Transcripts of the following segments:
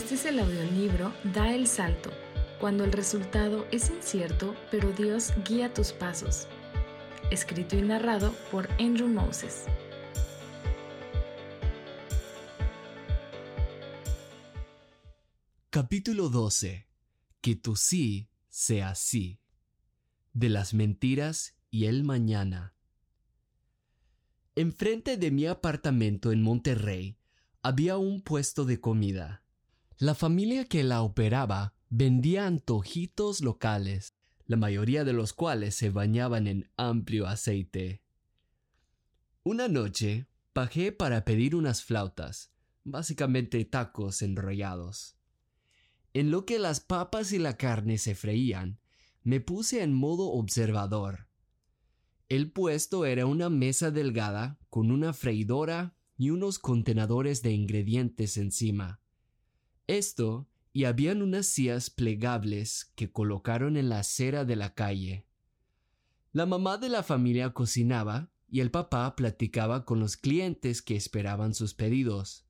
Este es el audiolibro Da el Salto, cuando el resultado es incierto, pero Dios guía tus pasos. Escrito y narrado por Andrew Moses. Capítulo 12. Que tu sí sea sí. De las mentiras y el mañana. Enfrente de mi apartamento en Monterrey había un puesto de comida. La familia que la operaba vendía antojitos locales, la mayoría de los cuales se bañaban en amplio aceite. Una noche bajé para pedir unas flautas, básicamente tacos enrollados. En lo que las papas y la carne se freían, me puse en modo observador. El puesto era una mesa delgada con una freidora y unos contenedores de ingredientes encima. Esto, y habían unas sillas plegables que colocaron en la acera de la calle. La mamá de la familia cocinaba y el papá platicaba con los clientes que esperaban sus pedidos.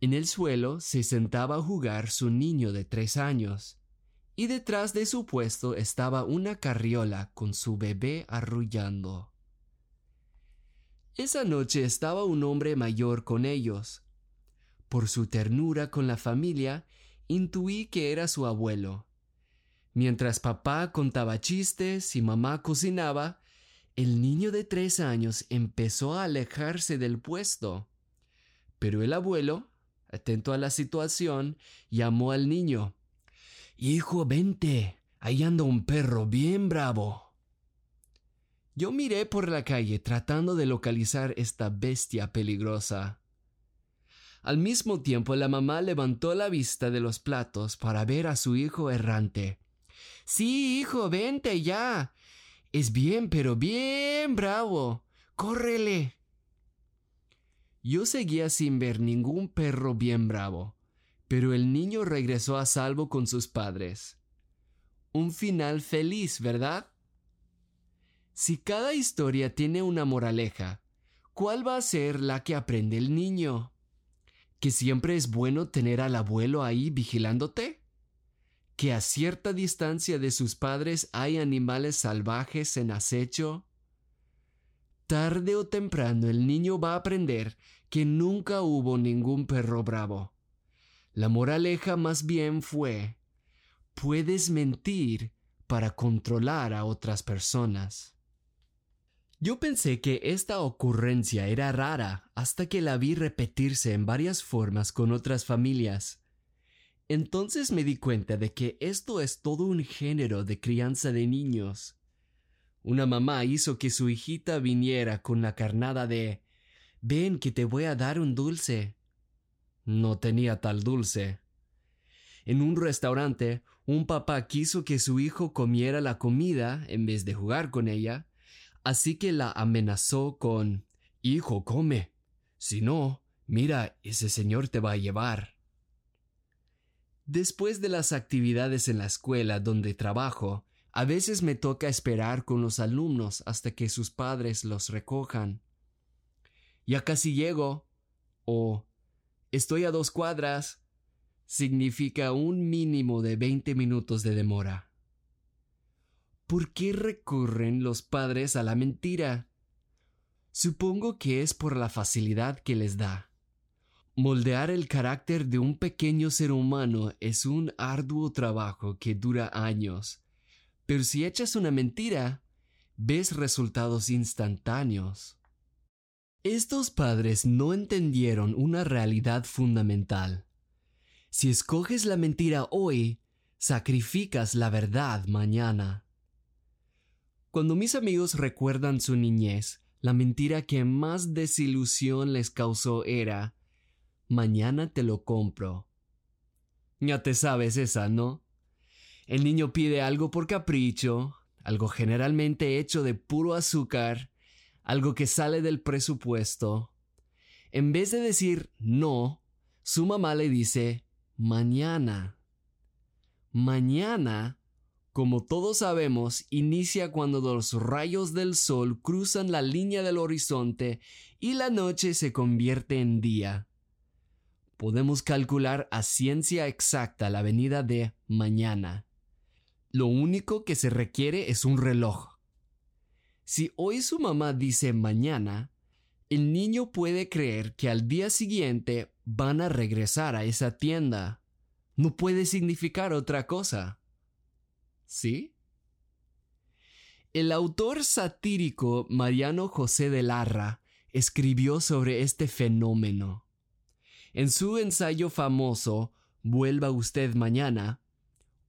En el suelo se sentaba a jugar su niño de tres años, y detrás de su puesto estaba una carriola con su bebé arrullando. Esa noche estaba un hombre mayor con ellos, por su ternura con la familia, intuí que era su abuelo. Mientras papá contaba chistes y mamá cocinaba, el niño de tres años empezó a alejarse del puesto. Pero el abuelo, atento a la situación, llamó al niño. Hijo, vente. Ahí anda un perro bien bravo. Yo miré por la calle tratando de localizar esta bestia peligrosa. Al mismo tiempo la mamá levantó la vista de los platos para ver a su hijo errante. Sí, hijo, vente ya. Es bien, pero bien bravo. Córrele. Yo seguía sin ver ningún perro bien bravo, pero el niño regresó a salvo con sus padres. Un final feliz, ¿verdad? Si cada historia tiene una moraleja, ¿cuál va a ser la que aprende el niño? Que siempre es bueno tener al abuelo ahí vigilándote, que a cierta distancia de sus padres hay animales salvajes en acecho. Tarde o temprano el niño va a aprender que nunca hubo ningún perro bravo. La moraleja más bien fue, puedes mentir para controlar a otras personas. Yo pensé que esta ocurrencia era rara hasta que la vi repetirse en varias formas con otras familias. Entonces me di cuenta de que esto es todo un género de crianza de niños. Una mamá hizo que su hijita viniera con la carnada de Ven que te voy a dar un dulce. No tenía tal dulce. En un restaurante, un papá quiso que su hijo comiera la comida en vez de jugar con ella, Así que la amenazó con Hijo, come. Si no, mira, ese señor te va a llevar. Después de las actividades en la escuela donde trabajo, a veces me toca esperar con los alumnos hasta que sus padres los recojan. Ya casi llego. O estoy a dos cuadras. Significa un mínimo de veinte minutos de demora. ¿Por qué recurren los padres a la mentira? Supongo que es por la facilidad que les da. Moldear el carácter de un pequeño ser humano es un arduo trabajo que dura años, pero si echas una mentira, ves resultados instantáneos. Estos padres no entendieron una realidad fundamental. Si escoges la mentira hoy, sacrificas la verdad mañana. Cuando mis amigos recuerdan su niñez, la mentira que más desilusión les causó era Mañana te lo compro. Ya te sabes esa, ¿no? El niño pide algo por capricho, algo generalmente hecho de puro azúcar, algo que sale del presupuesto. En vez de decir no, su mamá le dice mañana. Mañana como todos sabemos, inicia cuando los rayos del sol cruzan la línea del horizonte y la noche se convierte en día. podemos calcular a ciencia exacta la venida de mañana. Lo único que se requiere es un reloj. Si hoy su mamá dice mañana, el niño puede creer que al día siguiente van a regresar a esa tienda. No puede significar otra cosa. ¿Sí? El autor satírico Mariano José de Larra escribió sobre este fenómeno. En su ensayo famoso Vuelva usted mañana,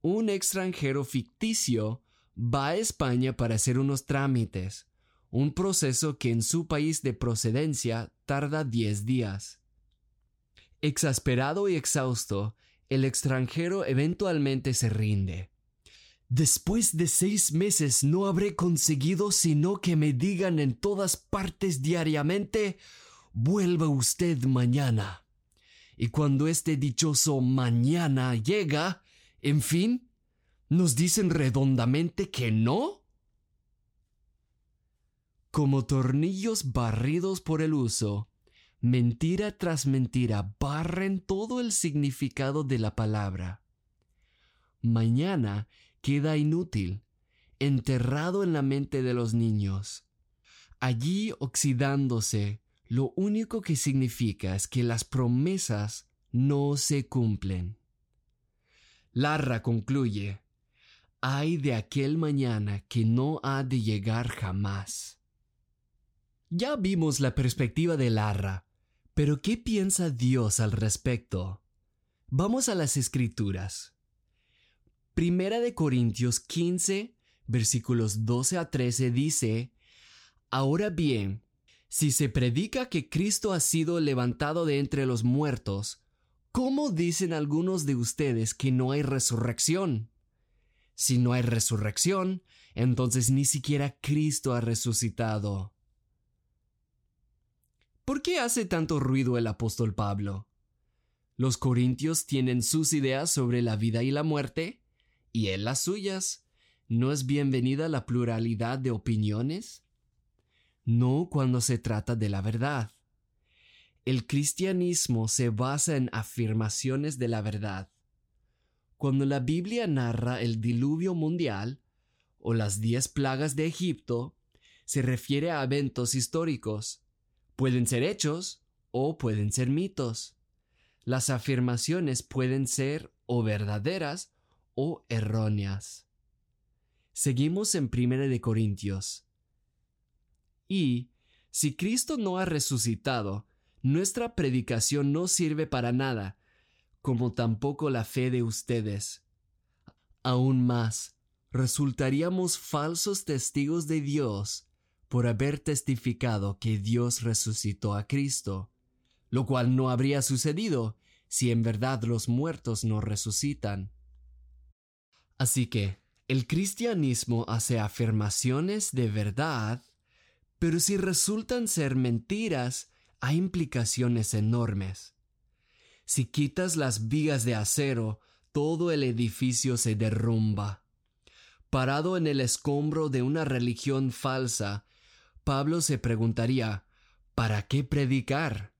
un extranjero ficticio va a España para hacer unos trámites, un proceso que en su país de procedencia tarda 10 días. Exasperado y exhausto, el extranjero eventualmente se rinde. Después de seis meses no habré conseguido sino que me digan en todas partes diariamente vuelva usted mañana. Y cuando este dichoso mañana llega, en fin, nos dicen redondamente que no. Como tornillos barridos por el uso, mentira tras mentira barren todo el significado de la palabra. Mañana queda inútil, enterrado en la mente de los niños. Allí oxidándose, lo único que significa es que las promesas no se cumplen. Larra concluye, hay de aquel mañana que no ha de llegar jamás. Ya vimos la perspectiva de Larra, pero ¿qué piensa Dios al respecto? Vamos a las escrituras. Primera de Corintios 15, versículos 12 a 13 dice, Ahora bien, si se predica que Cristo ha sido levantado de entre los muertos, ¿cómo dicen algunos de ustedes que no hay resurrección? Si no hay resurrección, entonces ni siquiera Cristo ha resucitado. ¿Por qué hace tanto ruido el apóstol Pablo? Los corintios tienen sus ideas sobre la vida y la muerte, y él las suyas. ¿No es bienvenida la pluralidad de opiniones? No cuando se trata de la verdad. El cristianismo se basa en afirmaciones de la verdad. Cuando la Biblia narra el diluvio mundial o las diez plagas de Egipto, se refiere a eventos históricos. Pueden ser hechos o pueden ser mitos. Las afirmaciones pueden ser o verdaderas o erróneas. Seguimos en 1 de Corintios. Y, si Cristo no ha resucitado, nuestra predicación no sirve para nada, como tampoco la fe de ustedes. Aún más, resultaríamos falsos testigos de Dios por haber testificado que Dios resucitó a Cristo, lo cual no habría sucedido si en verdad los muertos no resucitan. Así que el cristianismo hace afirmaciones de verdad, pero si resultan ser mentiras, hay implicaciones enormes. Si quitas las vigas de acero, todo el edificio se derrumba. Parado en el escombro de una religión falsa, Pablo se preguntaría, ¿para qué predicar?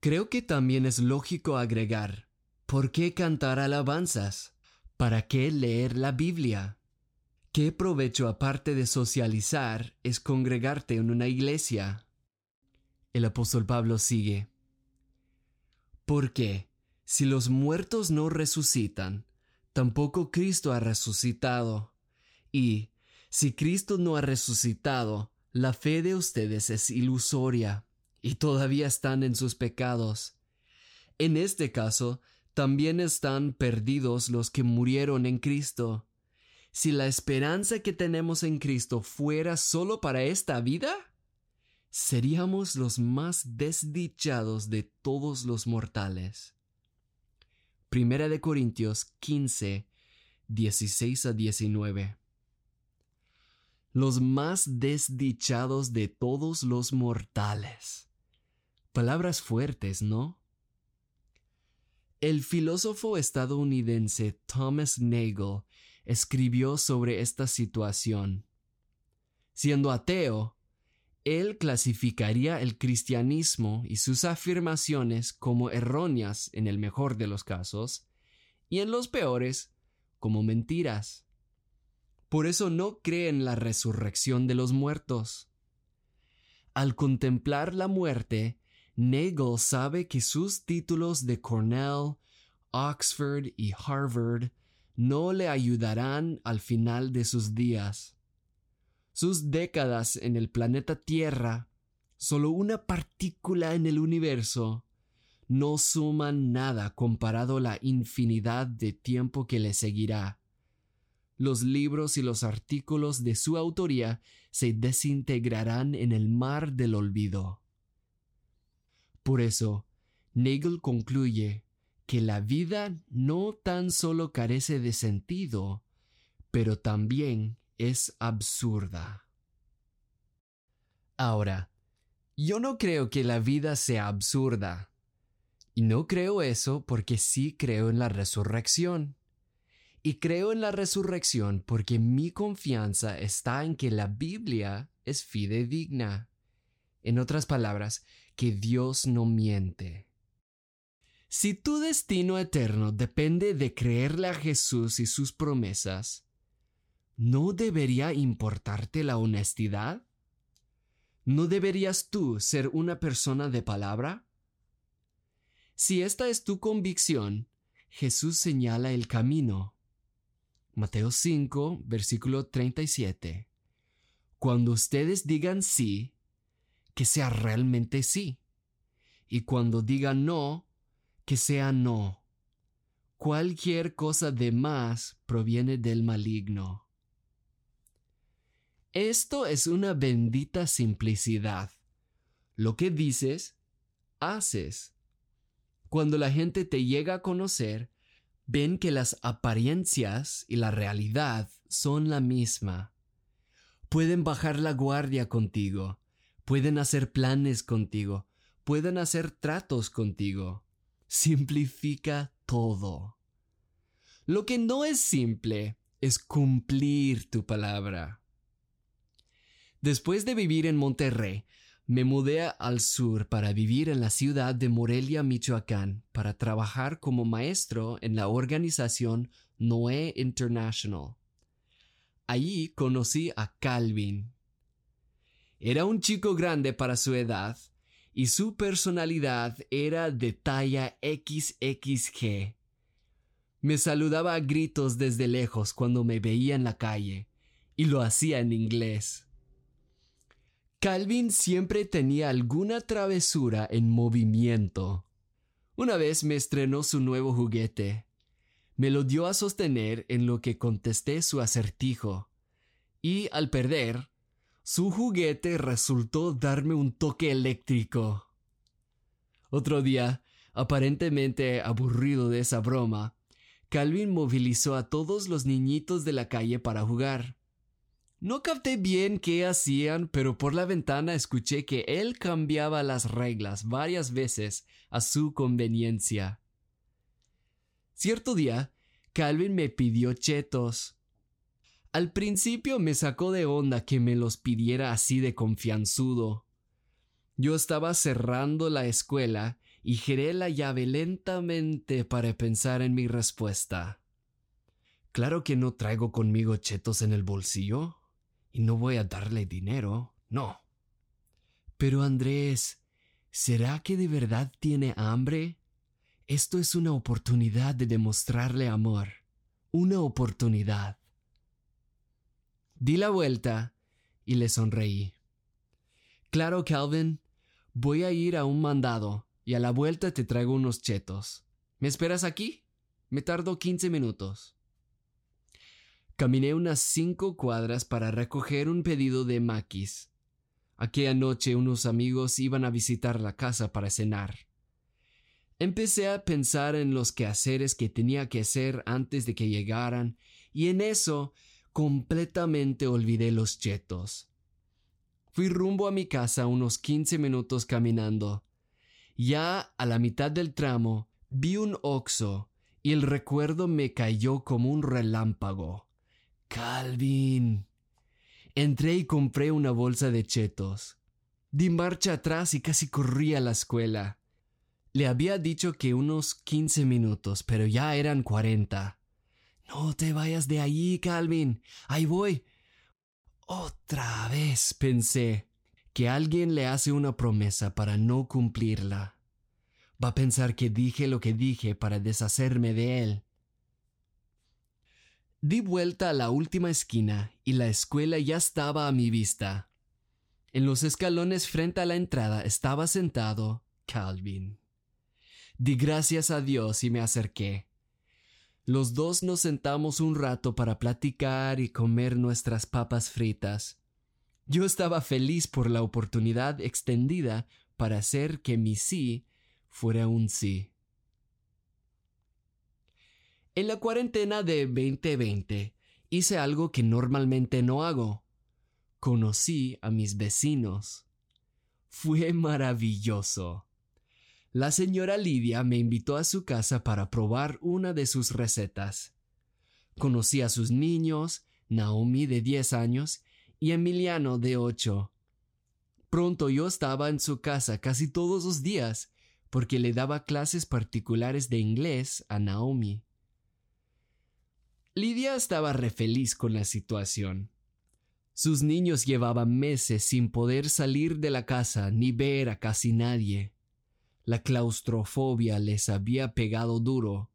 Creo que también es lógico agregar, ¿por qué cantar alabanzas? ¿Para qué leer la Biblia? ¿Qué provecho aparte de socializar es congregarte en una iglesia? El apóstol Pablo sigue. Porque, si los muertos no resucitan, tampoco Cristo ha resucitado. Y, si Cristo no ha resucitado, la fe de ustedes es ilusoria, y todavía están en sus pecados. En este caso, también están perdidos los que murieron en Cristo. Si la esperanza que tenemos en Cristo fuera solo para esta vida, seríamos los más desdichados de todos los mortales. Primera de Corintios 15, 16 a 19. Los más desdichados de todos los mortales. Palabras fuertes, ¿no? El filósofo estadounidense Thomas Nagel escribió sobre esta situación. Siendo ateo, él clasificaría el cristianismo y sus afirmaciones como erróneas en el mejor de los casos y en los peores como mentiras. Por eso no cree en la resurrección de los muertos. Al contemplar la muerte, Nagel sabe que sus títulos de Cornell, Oxford y Harvard no le ayudarán al final de sus días. Sus décadas en el planeta Tierra, solo una partícula en el universo, no suman nada comparado a la infinidad de tiempo que le seguirá. Los libros y los artículos de su autoría se desintegrarán en el mar del olvido. Por eso, Nagel concluye que la vida no tan solo carece de sentido, pero también es absurda. Ahora, yo no creo que la vida sea absurda. Y no creo eso porque sí creo en la resurrección. Y creo en la resurrección porque mi confianza está en que la Biblia es fidedigna. En otras palabras, que Dios no miente. Si tu destino eterno depende de creerle a Jesús y sus promesas, ¿no debería importarte la honestidad? ¿No deberías tú ser una persona de palabra? Si esta es tu convicción, Jesús señala el camino. Mateo 5, versículo 37. Cuando ustedes digan sí, que sea realmente sí. Y cuando diga no, que sea no. Cualquier cosa de más proviene del maligno. Esto es una bendita simplicidad. Lo que dices, haces. Cuando la gente te llega a conocer, ven que las apariencias y la realidad son la misma. Pueden bajar la guardia contigo, pueden hacer planes contigo, pueden hacer tratos contigo. Simplifica todo. Lo que no es simple es cumplir tu palabra. Después de vivir en Monterrey, me mudé al sur para vivir en la ciudad de Morelia, Michoacán, para trabajar como maestro en la organización Noé International. Allí conocí a Calvin, era un chico grande para su edad y su personalidad era de talla XXG. Me saludaba a gritos desde lejos cuando me veía en la calle, y lo hacía en inglés. Calvin siempre tenía alguna travesura en movimiento. Una vez me estrenó su nuevo juguete. Me lo dio a sostener en lo que contesté su acertijo, y al perder, su juguete resultó darme un toque eléctrico. Otro día, aparentemente aburrido de esa broma, Calvin movilizó a todos los niñitos de la calle para jugar. No capté bien qué hacían, pero por la ventana escuché que él cambiaba las reglas varias veces a su conveniencia. Cierto día, Calvin me pidió chetos. Al principio me sacó de onda que me los pidiera así de confianzudo. Yo estaba cerrando la escuela y giré la llave lentamente para pensar en mi respuesta. Claro que no traigo conmigo chetos en el bolsillo y no voy a darle dinero, no. Pero Andrés, ¿será que de verdad tiene hambre? Esto es una oportunidad de demostrarle amor, una oportunidad. Di la vuelta y le sonreí. Claro, Calvin, voy a ir a un mandado y a la vuelta te traigo unos chetos. ¿Me esperas aquí? Me tardo quince minutos. Caminé unas cinco cuadras para recoger un pedido de maquis. Aquella noche unos amigos iban a visitar la casa para cenar. Empecé a pensar en los quehaceres que tenía que hacer antes de que llegaran, y en eso completamente olvidé los chetos. Fui rumbo a mi casa unos quince minutos caminando. Ya a la mitad del tramo vi un oxo y el recuerdo me cayó como un relámpago. Calvin. Entré y compré una bolsa de chetos. Di marcha atrás y casi corrí a la escuela. Le había dicho que unos quince minutos, pero ya eran cuarenta. No te vayas de allí, Calvin. Ahí voy. Otra vez pensé que alguien le hace una promesa para no cumplirla. Va a pensar que dije lo que dije para deshacerme de él. Di vuelta a la última esquina y la escuela ya estaba a mi vista. En los escalones frente a la entrada estaba sentado Calvin. Di gracias a Dios y me acerqué. Los dos nos sentamos un rato para platicar y comer nuestras papas fritas. Yo estaba feliz por la oportunidad extendida para hacer que mi sí fuera un sí. En la cuarentena de 2020 hice algo que normalmente no hago. Conocí a mis vecinos. Fue maravilloso. La señora Lidia me invitó a su casa para probar una de sus recetas. Conocí a sus niños, Naomi de 10 años y Emiliano de 8. Pronto yo estaba en su casa casi todos los días porque le daba clases particulares de inglés a Naomi. Lidia estaba re feliz con la situación. Sus niños llevaban meses sin poder salir de la casa ni ver a casi nadie. La claustrofobia les había pegado duro,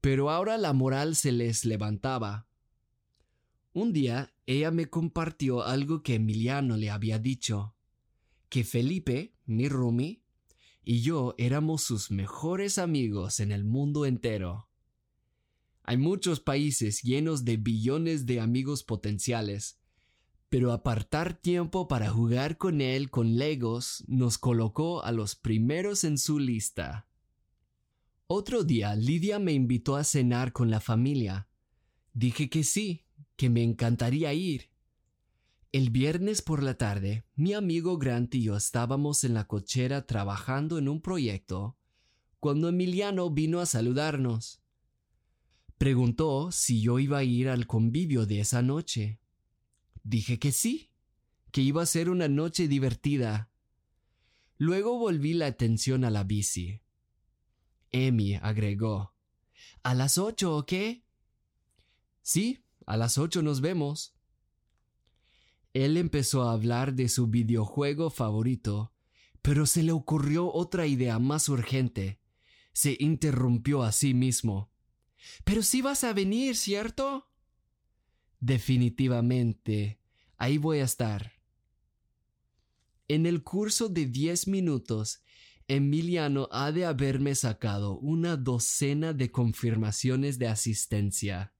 pero ahora la moral se les levantaba. Un día ella me compartió algo que Emiliano le había dicho, que Felipe, mi roomie, y yo éramos sus mejores amigos en el mundo entero. Hay muchos países llenos de billones de amigos potenciales, pero apartar tiempo para jugar con él con Legos nos colocó a los primeros en su lista. Otro día Lidia me invitó a cenar con la familia. Dije que sí, que me encantaría ir. El viernes por la tarde, mi amigo Grant y yo estábamos en la cochera trabajando en un proyecto, cuando Emiliano vino a saludarnos. Preguntó si yo iba a ir al convivio de esa noche. Dije que sí, que iba a ser una noche divertida. Luego volví la atención a la bici. Emi agregó. ¿A las ocho o qué? Sí, a las ocho nos vemos. Él empezó a hablar de su videojuego favorito, pero se le ocurrió otra idea más urgente. Se interrumpió a sí mismo. Pero sí vas a venir, ¿cierto? Definitivamente, ahí voy a estar. En el curso de diez minutos, Emiliano ha de haberme sacado una docena de confirmaciones de asistencia.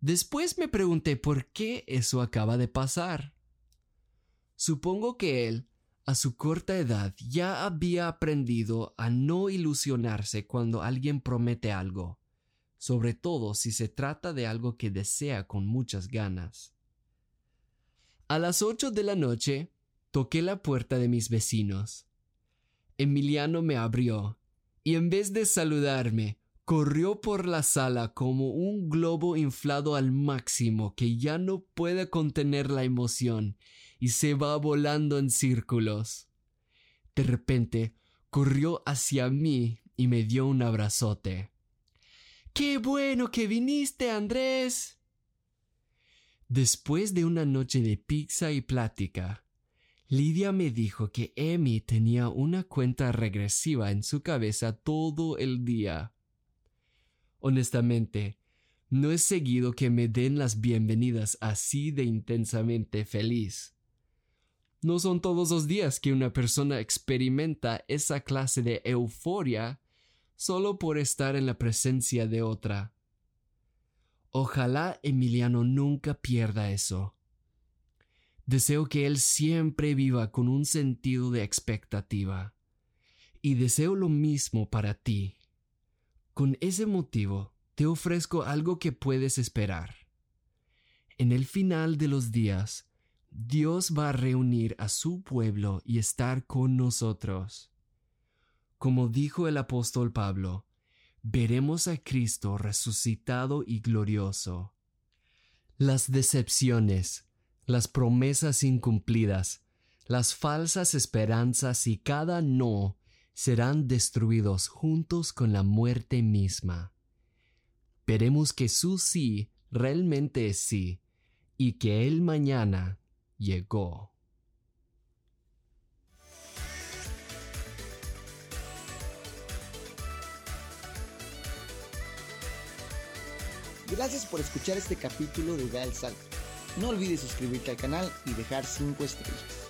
Después me pregunté por qué eso acaba de pasar. Supongo que él a su corta edad ya había aprendido a no ilusionarse cuando alguien promete algo, sobre todo si se trata de algo que desea con muchas ganas. A las ocho de la noche toqué la puerta de mis vecinos. Emiliano me abrió, y en vez de saludarme, corrió por la sala como un globo inflado al máximo que ya no puede contener la emoción y se va volando en círculos. De repente corrió hacia mí y me dio un abrazote. ¡Qué bueno que viniste, Andrés! Después de una noche de pizza y plática, Lidia me dijo que Emi tenía una cuenta regresiva en su cabeza todo el día. Honestamente, no es seguido que me den las bienvenidas así de intensamente feliz. No son todos los días que una persona experimenta esa clase de euforia solo por estar en la presencia de otra. Ojalá Emiliano nunca pierda eso. Deseo que él siempre viva con un sentido de expectativa. Y deseo lo mismo para ti. Con ese motivo, te ofrezco algo que puedes esperar. En el final de los días, Dios va a reunir a su pueblo y estar con nosotros. Como dijo el apóstol Pablo, veremos a Cristo resucitado y glorioso. Las decepciones, las promesas incumplidas, las falsas esperanzas y cada no serán destruidos juntos con la muerte misma. Veremos que su sí realmente es sí y que el mañana llegó. Gracias por escuchar este capítulo de el Salto. No olvides suscribirte al canal y dejar 5 estrellas.